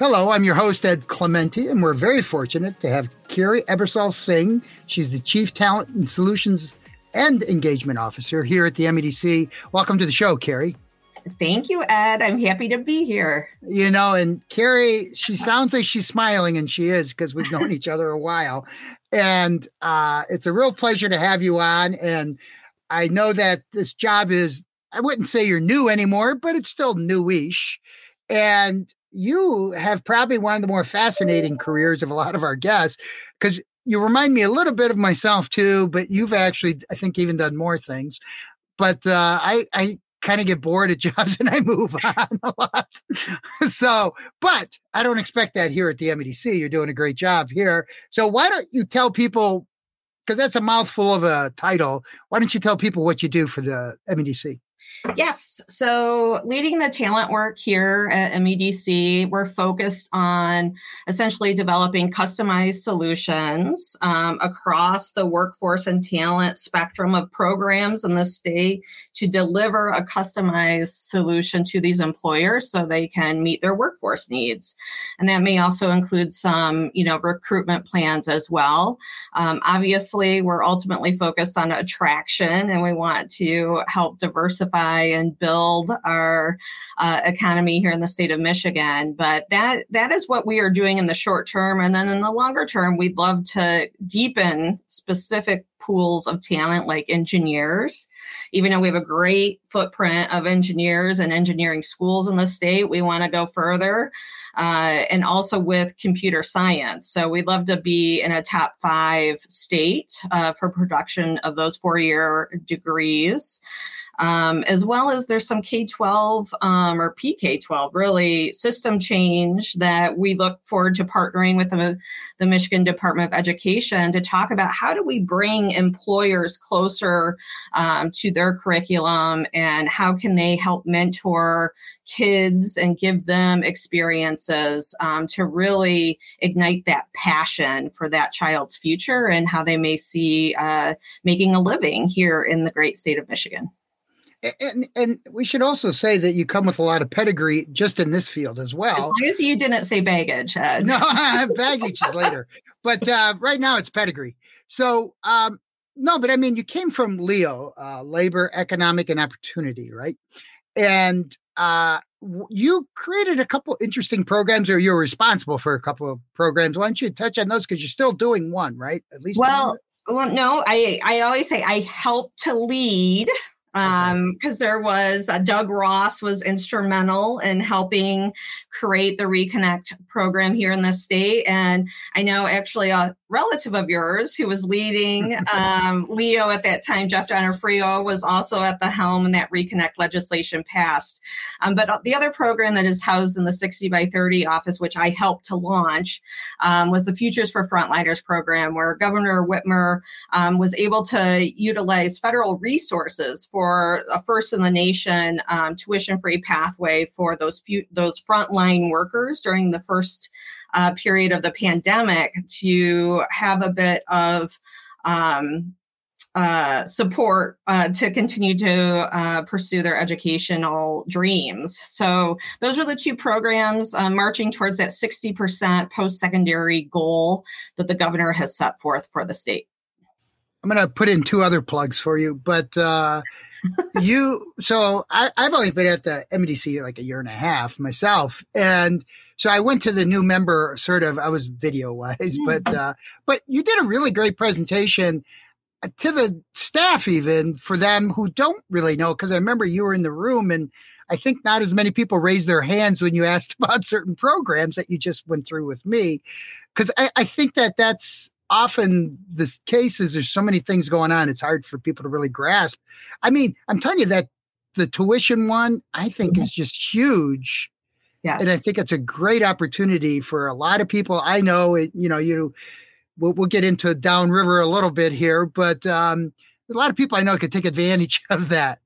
Hello, I'm your host, Ed Clemente, and we're very fortunate to have Kerry Ebersole Singh. She's the Chief Talent and Solutions and Engagement Officer here at the MEDC. Welcome to the show, Kerry. Thank you, Ed. I'm happy to be here. You know, and Kerry, she sounds like she's smiling, and she is because we've known each other a while. And uh, it's a real pleasure to have you on. And I know that this job is, I wouldn't say you're new anymore, but it's still newish. And you have probably one of the more fascinating careers of a lot of our guests because you remind me a little bit of myself too, but you've actually, I think, even done more things. But uh, I, I kind of get bored at jobs and I move on a lot. so, but I don't expect that here at the MEDC. You're doing a great job here. So, why don't you tell people, because that's a mouthful of a title, why don't you tell people what you do for the MEDC? Yes. So, leading the talent work here at MEDC, we're focused on essentially developing customized solutions um, across the workforce and talent spectrum of programs in the state to deliver a customized solution to these employers so they can meet their workforce needs. And that may also include some, you know, recruitment plans as well. Um, obviously, we're ultimately focused on attraction and we want to help diversify and build our uh, economy here in the state of Michigan. But that that is what we are doing in the short term, and then in the longer term, we'd love to deepen specific pools of talent like engineers. Even though we have a great footprint of engineers and engineering schools in the state, we want to go further. Uh, and also with computer science. So we'd love to be in a top five state uh, for production of those four year degrees um, as well as there's some K 12 um, or PK 12 really system change that we look forward to partnering with the, the Michigan Department of Education to talk about how do we bring employers closer um, to their curriculum and how can they help mentor kids and give them experiences um, to really ignite that passion for that child's future and how they may see uh, making a living here in the great state of Michigan. And and we should also say that you come with a lot of pedigree just in this field as well. As long as you didn't say baggage. Ed. No, baggage is later. But uh, right now it's pedigree. So um, no, but I mean you came from Leo, uh, labor, economic, and opportunity, right? And uh, you created a couple interesting programs, or you're responsible for a couple of programs. Why don't you touch on those because you're still doing one, right? At least. Well, one. well, no, I I always say I help to lead um because there was uh, doug ross was instrumental in helping create the reconnect program here in the state and i know actually a relative of yours who was leading um, leo at that time jeff donofrio was also at the helm and that reconnect legislation passed. Um, but uh, the other program that is housed in the 60 by 30 office which i helped to launch um, was the futures for frontliners program where governor whitmer um, was able to utilize federal resources for for a first in the nation um, tuition free pathway for those few, those frontline workers during the first uh, period of the pandemic to have a bit of um, uh, support uh, to continue to uh, pursue their educational dreams. So those are the two programs uh, marching towards that 60% post-secondary goal that the governor has set forth for the state. I'm going to put in two other plugs for you, but uh, you so I, have only been at the MDC like a year and a half myself, and so I went to the new member sort of. I was video wise, mm-hmm. but uh, but you did a really great presentation uh, to the staff even for them who don't really know because I remember you were in the room and I think not as many people raised their hands when you asked about certain programs that you just went through with me because I, I think that that's often the cases there's so many things going on it's hard for people to really grasp i mean i'm telling you that the tuition one i think is just huge Yes. And I think it's a great opportunity for a lot of people. I know it, you know, you we'll, we'll get into downriver a little bit here, but um, a lot of people I know could take advantage of that.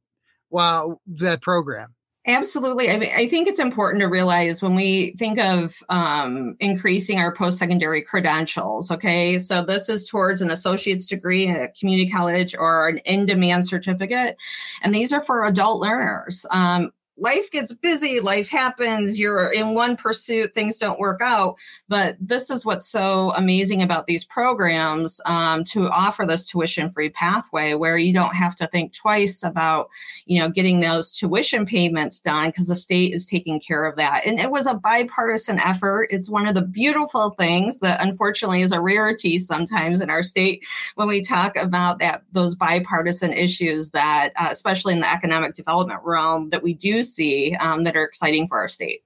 Wow, that program. Absolutely. I mean, I think it's important to realize when we think of um, increasing our post secondary credentials. Okay. So this is towards an associate's degree at a community college or an in demand certificate. And these are for adult learners. Um, life gets busy, life happens, you're in one pursuit, things don't work out. But this is what's so amazing about these programs um, to offer this tuition free pathway where you don't have to think twice about, you know, getting those tuition payments done because the state is taking care of that. And it was a bipartisan effort. It's one of the beautiful things that unfortunately is a rarity sometimes in our state when we talk about that, those bipartisan issues that, uh, especially in the economic development realm, that we do see um, that are exciting for our state.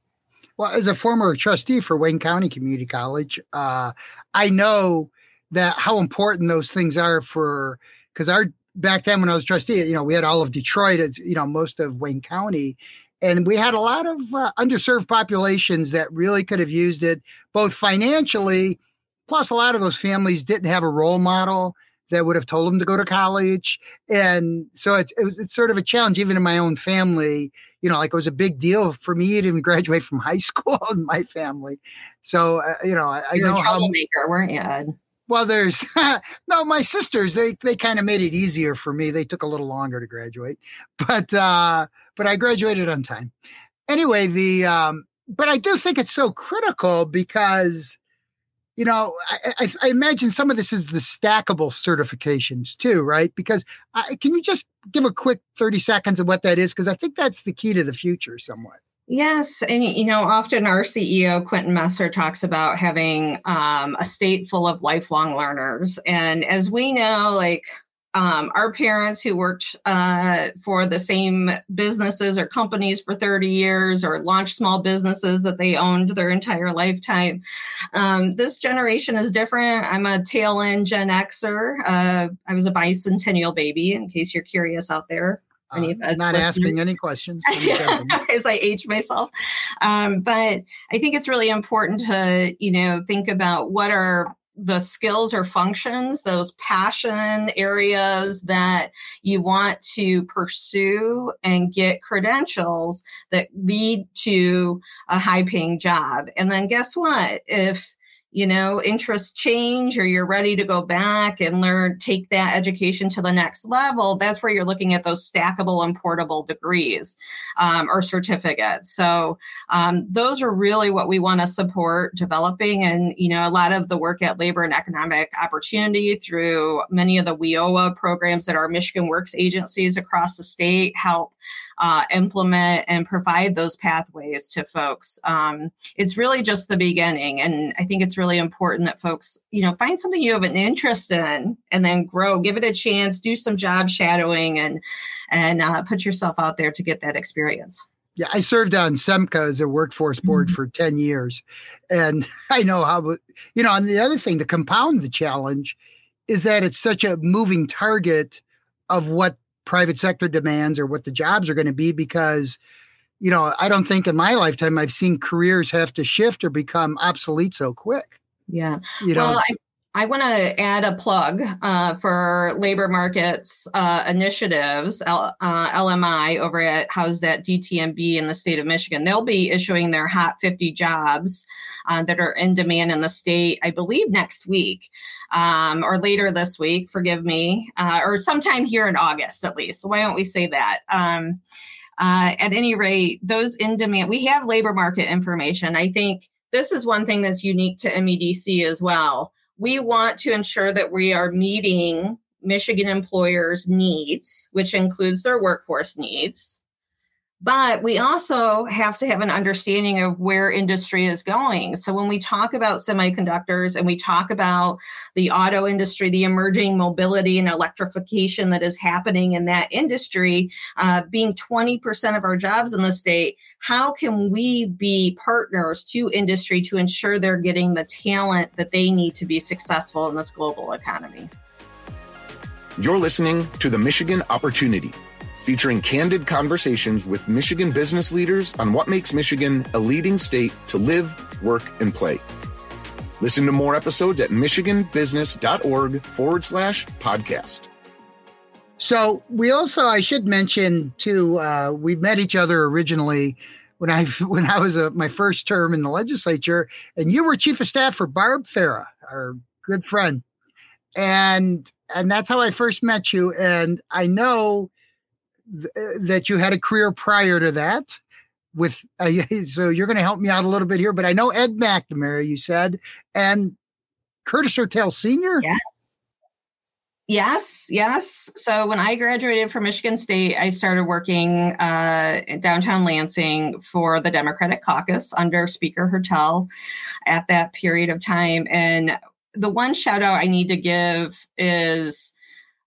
Well, as a former trustee for Wayne County Community College, uh, I know that how important those things are for because our back then when I was trustee, you know, we had all of Detroit, as you know, most of Wayne County, and we had a lot of uh, underserved populations that really could have used it both financially, plus a lot of those families didn't have a role model that would have told them to go to college. And so it's, it's sort of a challenge, even in my own family. You know, like it was a big deal for me to even graduate from high school in my family. So, uh, you know, I, I You're know a troublemaker, how, weren't you? Ed? Well, there's no, my sisters, they, they kind of made it easier for me. They took a little longer to graduate, but, uh, but I graduated on time. Anyway, the, um, but I do think it's so critical because, you know, I, I, I, imagine some of this is the stackable certifications too, right? Because uh, can you just give a quick 30 seconds of what that is? Because I think that's the key to the future somewhat. Yes. And, you know, often our CEO, Quentin Messer, talks about having um, a state full of lifelong learners. And as we know, like um, our parents who worked uh, for the same businesses or companies for 30 years or launched small businesses that they owned their entire lifetime. Um, this generation is different. I'm a tail end Gen Xer. Uh, I was a bicentennial baby, in case you're curious out there. Uh, not listeners. asking any questions as I age myself. Um, but I think it's really important to, you know, think about what are the skills or functions, those passion areas that you want to pursue and get credentials that lead to a high paying job. And then guess what? If you know interests change or you're ready to go back and learn take that education to the next level that's where you're looking at those stackable and portable degrees um, or certificates. So um, those are really what we want to support developing and you know a lot of the work at labor and economic opportunity through many of the WIOA programs that our michigan works agencies across the state help uh, implement and provide those pathways to folks. Um, it's really just the beginning. And I think it's really important that folks, you know, find something you have an interest in and then grow, give it a chance, do some job shadowing and, and uh, put yourself out there to get that experience. Yeah, I served on SEMCA as a workforce board mm-hmm. for 10 years. And I know how, you know, and the other thing to compound the challenge is that it's such a moving target of what private sector demands or what the jobs are going to be because you know i don't think in my lifetime i've seen careers have to shift or become obsolete so quick. Yeah. You know? Well, I- I want to add a plug uh, for labor markets uh, initiatives, L- uh, LMI, over at housed at DTMB in the state of Michigan. They'll be issuing their Hot 50 jobs uh, that are in demand in the state, I believe, next week um, or later this week. Forgive me, uh, or sometime here in August at least. Why don't we say that? Um, uh, at any rate, those in demand, we have labor market information. I think this is one thing that's unique to MEDC as well we want to ensure that we are meeting Michigan employers' needs, which includes their workforce needs. But we also have to have an understanding of where industry is going. So when we talk about semiconductors and we talk about the auto industry, the emerging mobility and electrification that is happening in that industry, uh, being 20% of our jobs in the state, how can we be partners to industry to ensure they're getting the talent that they need to be successful in this global economy? You're listening to the Michigan Opportunity featuring candid conversations with Michigan business leaders on what makes Michigan a leading state to live, work, and play. Listen to more episodes at michiganbusiness.org forward slash podcast. So we also, I should mention too, uh, we met each other originally when I when I was a, my first term in the legislature, and you were chief of staff for Barb Farrah, our good friend, and and that's how I first met you. And I know th- that you had a career prior to that. With uh, so you're going to help me out a little bit here, but I know Ed McNamara, you said, and Curtis Hertel Sr. Yes. Yes, yes. So when I graduated from Michigan State, I started working uh, downtown Lansing for the Democratic Caucus under Speaker Hertel at that period of time. And the one shout out I need to give is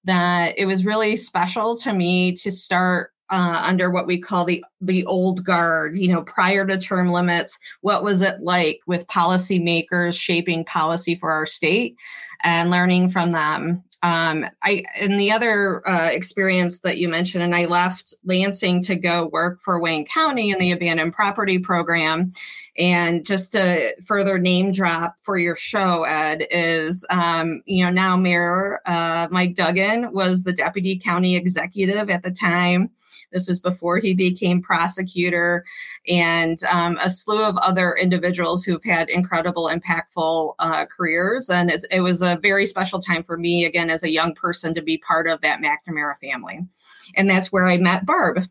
that it was really special to me to start uh, under what we call the the old guard. You know, prior to term limits, what was it like with policymakers shaping policy for our state and learning from them? Um, I and the other uh, experience that you mentioned, and I left Lansing to go work for Wayne County in the abandoned property program. And just to further name drop for your show, Ed, is um, you know now Mayor uh, Mike Duggan was the deputy county executive at the time. This was before he became prosecutor, and um, a slew of other individuals who've had incredible, impactful uh, careers. And it was a very special time for me, again, as a young person, to be part of that McNamara family. And that's where I met Barb.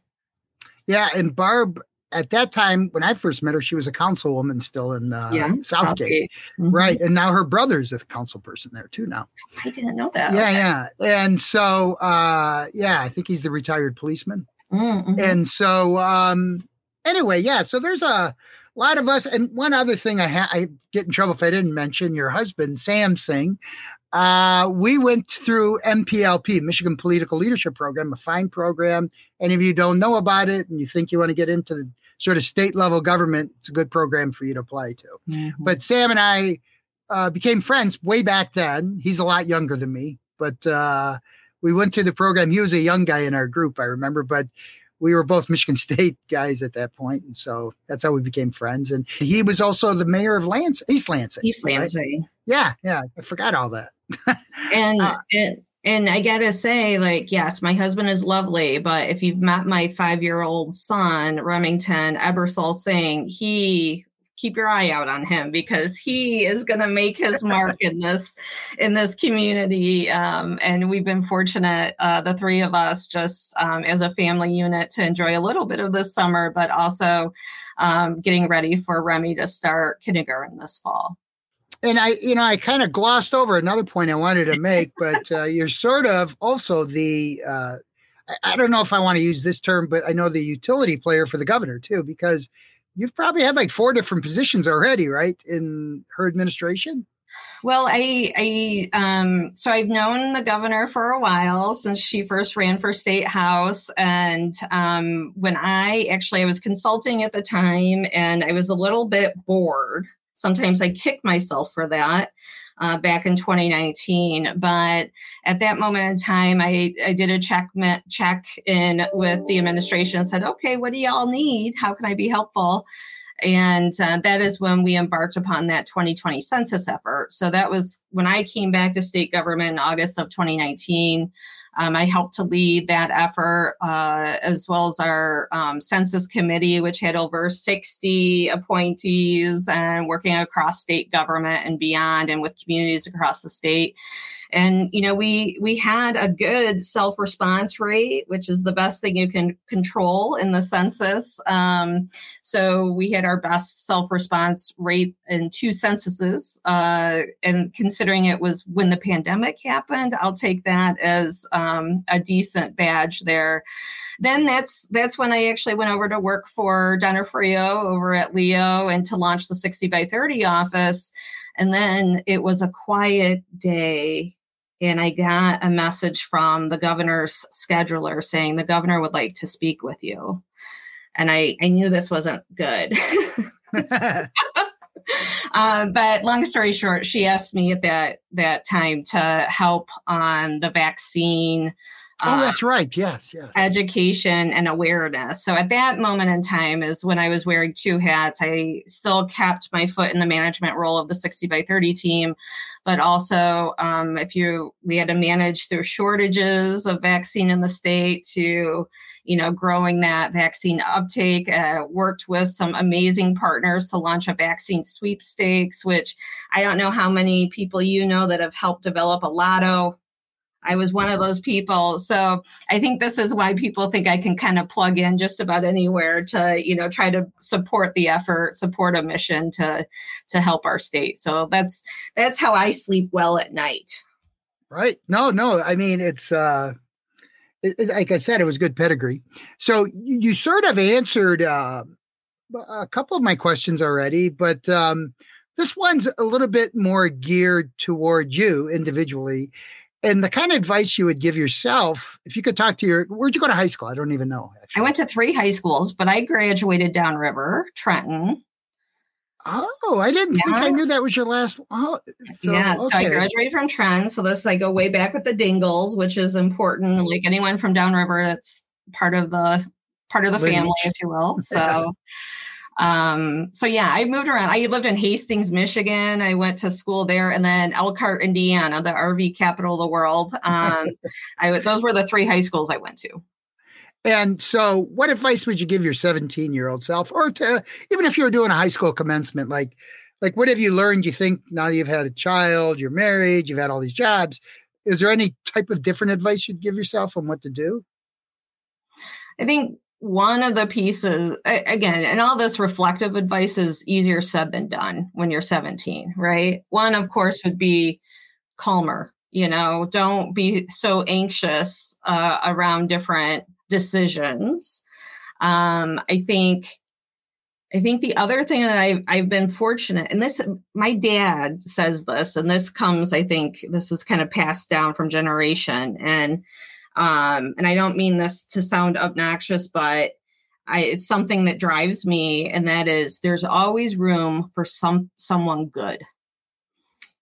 Yeah, and Barb at that time when I first met her, she was a councilwoman still in uh, yeah, Southgate, Southgate. Mm-hmm. right? And now her brother's a council person there too. Now I didn't know that. Yeah, okay. yeah, and so uh, yeah, I think he's the retired policeman. Mm-hmm. And so, um, anyway, yeah. So there's a lot of us. And one other thing I, ha- I get in trouble if I didn't mention your husband, Sam Singh. Uh, we went through MPLP, Michigan Political Leadership Program, a fine program. Any of you don't know about it and you think you want to get into the sort of state level government, it's a good program for you to apply to. Mm-hmm. But Sam and I uh, became friends way back then. He's a lot younger than me, but uh, we went to the program. He was a young guy in our group, I remember, but we were both Michigan State guys at that point, and so that's how we became friends. And he was also the mayor of Lansing, East Lansing. East Lansing. Right? Yeah, yeah. I forgot all that. and, uh, and and I gotta say, like, yes, my husband is lovely, but if you've met my five-year-old son, Remington Ebersole Singh, he keep your eye out on him because he is going to make his mark in this in this community. Um, and we've been fortunate, uh, the three of us, just um, as a family unit, to enjoy a little bit of this summer, but also um, getting ready for Remy to start kindergarten this fall. And I, you know, I kind of glossed over another point I wanted to make, but uh, you're sort of also the. Uh, I don't know if I want to use this term, but I know the utility player for the governor too, because you've probably had like four different positions already, right, in her administration? Well, I, I, um, so I've known the governor for a while since she first ran for state house. And, um, when I actually, I was consulting at the time and I was a little bit bored. Sometimes I kick myself for that uh, back in 2019. But at that moment in time, I, I did a check check in with the administration said, okay, what do y'all need? How can I be helpful? And uh, that is when we embarked upon that 2020 census effort. So that was when I came back to state government in August of 2019. Um, I helped to lead that effort, uh, as well as our um, census committee, which had over 60 appointees and working across state government and beyond, and with communities across the state. And you know, we we had a good self response rate, which is the best thing you can control in the census. Um, so we had our best self response rate in two censuses, uh, and considering it was when the pandemic happened, I'll take that as um, a decent badge there. Then that's that's when I actually went over to work for Donofrio over at Leo and to launch the 60 by 30 office. And then it was a quiet day and I got a message from the governor's scheduler saying the governor would like to speak with you. And I, I knew this wasn't good. uh, but long story short, she asked me at that that time to help on the vaccine Oh, uh, that's right. Yes, yes. Education and awareness. So at that moment in time is when I was wearing two hats. I still kept my foot in the management role of the 60 by 30 team, but also um, if you we had to manage through shortages of vaccine in the state to you know growing that vaccine uptake uh, worked with some amazing partners to launch a vaccine sweepstakes which i don't know how many people you know that have helped develop a lotto I was one of those people. So I think this is why people think I can kind of plug in just about anywhere to, you know, try to support the effort, support a mission to to help our state. So that's that's how I sleep well at night. Right. No, no. I mean, it's uh it, like I said, it was good pedigree. So you, you sort of answered uh, a couple of my questions already, but um, this one's a little bit more geared toward you individually and the kind of advice you would give yourself if you could talk to your where'd you go to high school i don't even know actually. i went to three high schools but i graduated downriver trenton oh i didn't yeah. think i knew that was your last oh, so, yeah okay. so i graduated from trenton so this i go way back with the Dingells which is important mm-hmm. like anyone from downriver that's part of the part of the Lineage. family if you will so um, so yeah, I moved around. I lived in Hastings, Michigan. I went to school there, and then Elkhart, Indiana, the RV capital of the world. Um, I those were the three high schools I went to. And so, what advice would you give your 17 year old self, or to even if you were doing a high school commencement, like, like what have you learned? You think now you've had a child, you're married, you've had all these jobs. Is there any type of different advice you'd give yourself on what to do? I think one of the pieces again and all this reflective advice is easier said than done when you're 17 right? One of course would be calmer you know? Don't be so anxious uh, around different decisions. Um, i think i think the other thing that I've, I've been fortunate and this my dad says this and this comes i think this is kind of passed down from generation and um, and I don't mean this to sound obnoxious, but I, it's something that drives me, and that is there's always room for some someone good.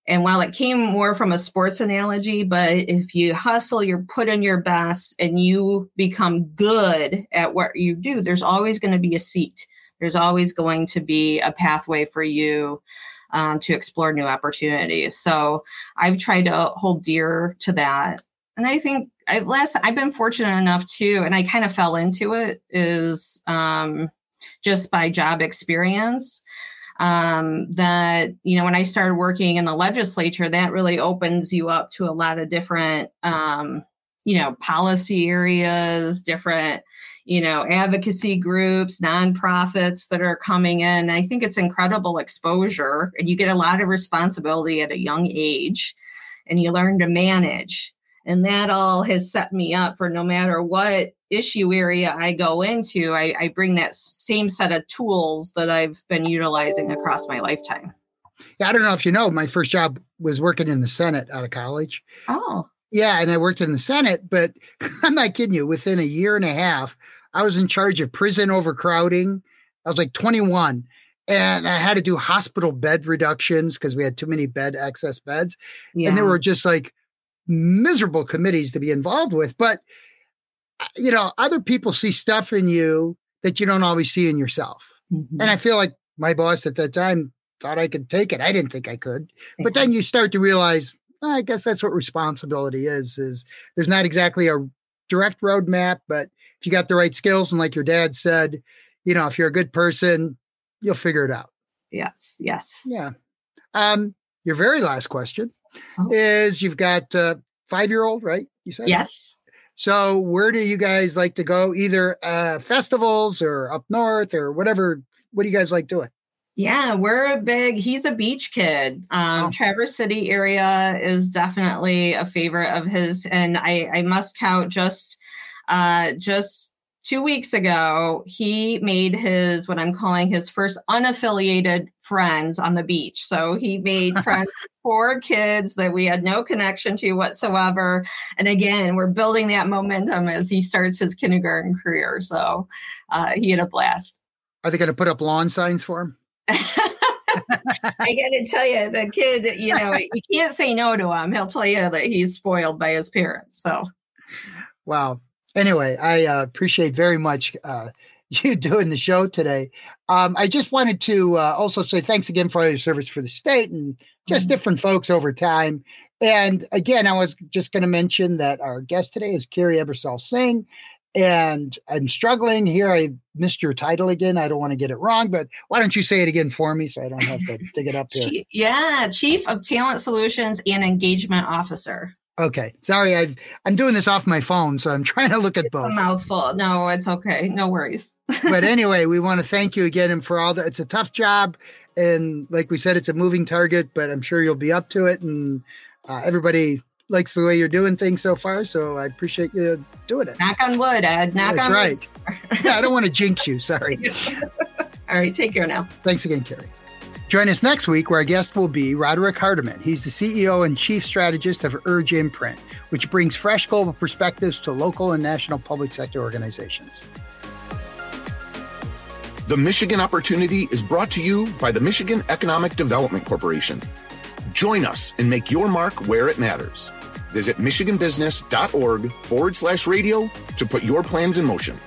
And while it came more from a sports analogy, but if you hustle, you're put in your best, and you become good at what you do, there's always going to be a seat. There's always going to be a pathway for you um, to explore new opportunities. So I've tried to hold dear to that. And I think I last I've been fortunate enough too, and I kind of fell into it is um, just by job experience. Um, that you know, when I started working in the legislature, that really opens you up to a lot of different um, you know policy areas, different you know advocacy groups, nonprofits that are coming in. I think it's incredible exposure, and you get a lot of responsibility at a young age, and you learn to manage and that all has set me up for no matter what issue area I go into, I, I bring that same set of tools that I've been utilizing across my lifetime. Yeah, I don't know if you know, my first job was working in the Senate out of college. Oh. Yeah, and I worked in the Senate, but I'm not kidding you. Within a year and a half, I was in charge of prison overcrowding. I was like 21, and I had to do hospital bed reductions because we had too many bed excess beds. Yeah. And there were just like miserable committees to be involved with. But, uh, you know, other people see stuff in you that you don't always see in yourself. Mm-hmm. And I feel like my boss at that time thought I could take it. I didn't think I could. But then you start to realize, oh, I guess that's what responsibility is, is there's not exactly a direct roadmap, but if you got the right skills and like your dad said, you know, if you're a good person, you'll figure it out. Yes. Yes. Yeah. Um, your very last question oh. is you've got a five year old, right? You said yes. So where do you guys like to go? Either uh, festivals or up north or whatever. What do you guys like doing? Yeah, we're a big. He's a beach kid. Um, oh. Traverse City area is definitely a favorite of his, and I, I must tout just, uh, just two weeks ago, he made his what I'm calling his first unaffiliated friends on the beach. So he made friends four kids that we had no connection to whatsoever. And again, we're building that momentum as he starts his kindergarten career. So uh, he had a blast. Are they going to put up lawn signs for him? I got to tell you, the kid, you know, you can't say no to him. He'll tell you that he's spoiled by his parents. So Well, anyway, I uh, appreciate very much uh, you doing the show today. Um, I just wanted to uh, also say thanks again for all your service for the state and just mm-hmm. different folks over time. And again, I was just going to mention that our guest today is Kerry Ebersole Singh. And I'm struggling here. I missed your title again. I don't want to get it wrong, but why don't you say it again for me so I don't have to dig it up here? yeah, Chief of Talent Solutions and Engagement Officer. Okay, sorry, I I'm doing this off my phone, so I'm trying to look at it's both. A mouthful. No, it's okay. No worries. but anyway, we want to thank you again and for all that. It's a tough job, and like we said, it's a moving target, but I'm sure you'll be up to it. And uh, everybody likes the way you're doing things so far, so I appreciate you doing it. Knock on wood, Ed. Knock That's on right. wood. I don't want to jinx you. Sorry. all right, take care now. Thanks again, Kerry. Join us next week where our guest will be Roderick Hardamon. He's the CEO and chief strategist of Urge Imprint, which brings fresh global perspectives to local and national public sector organizations. The Michigan Opportunity is brought to you by the Michigan Economic Development Corporation. Join us and make your mark where it matters. Visit michiganbusiness.org forward slash radio to put your plans in motion.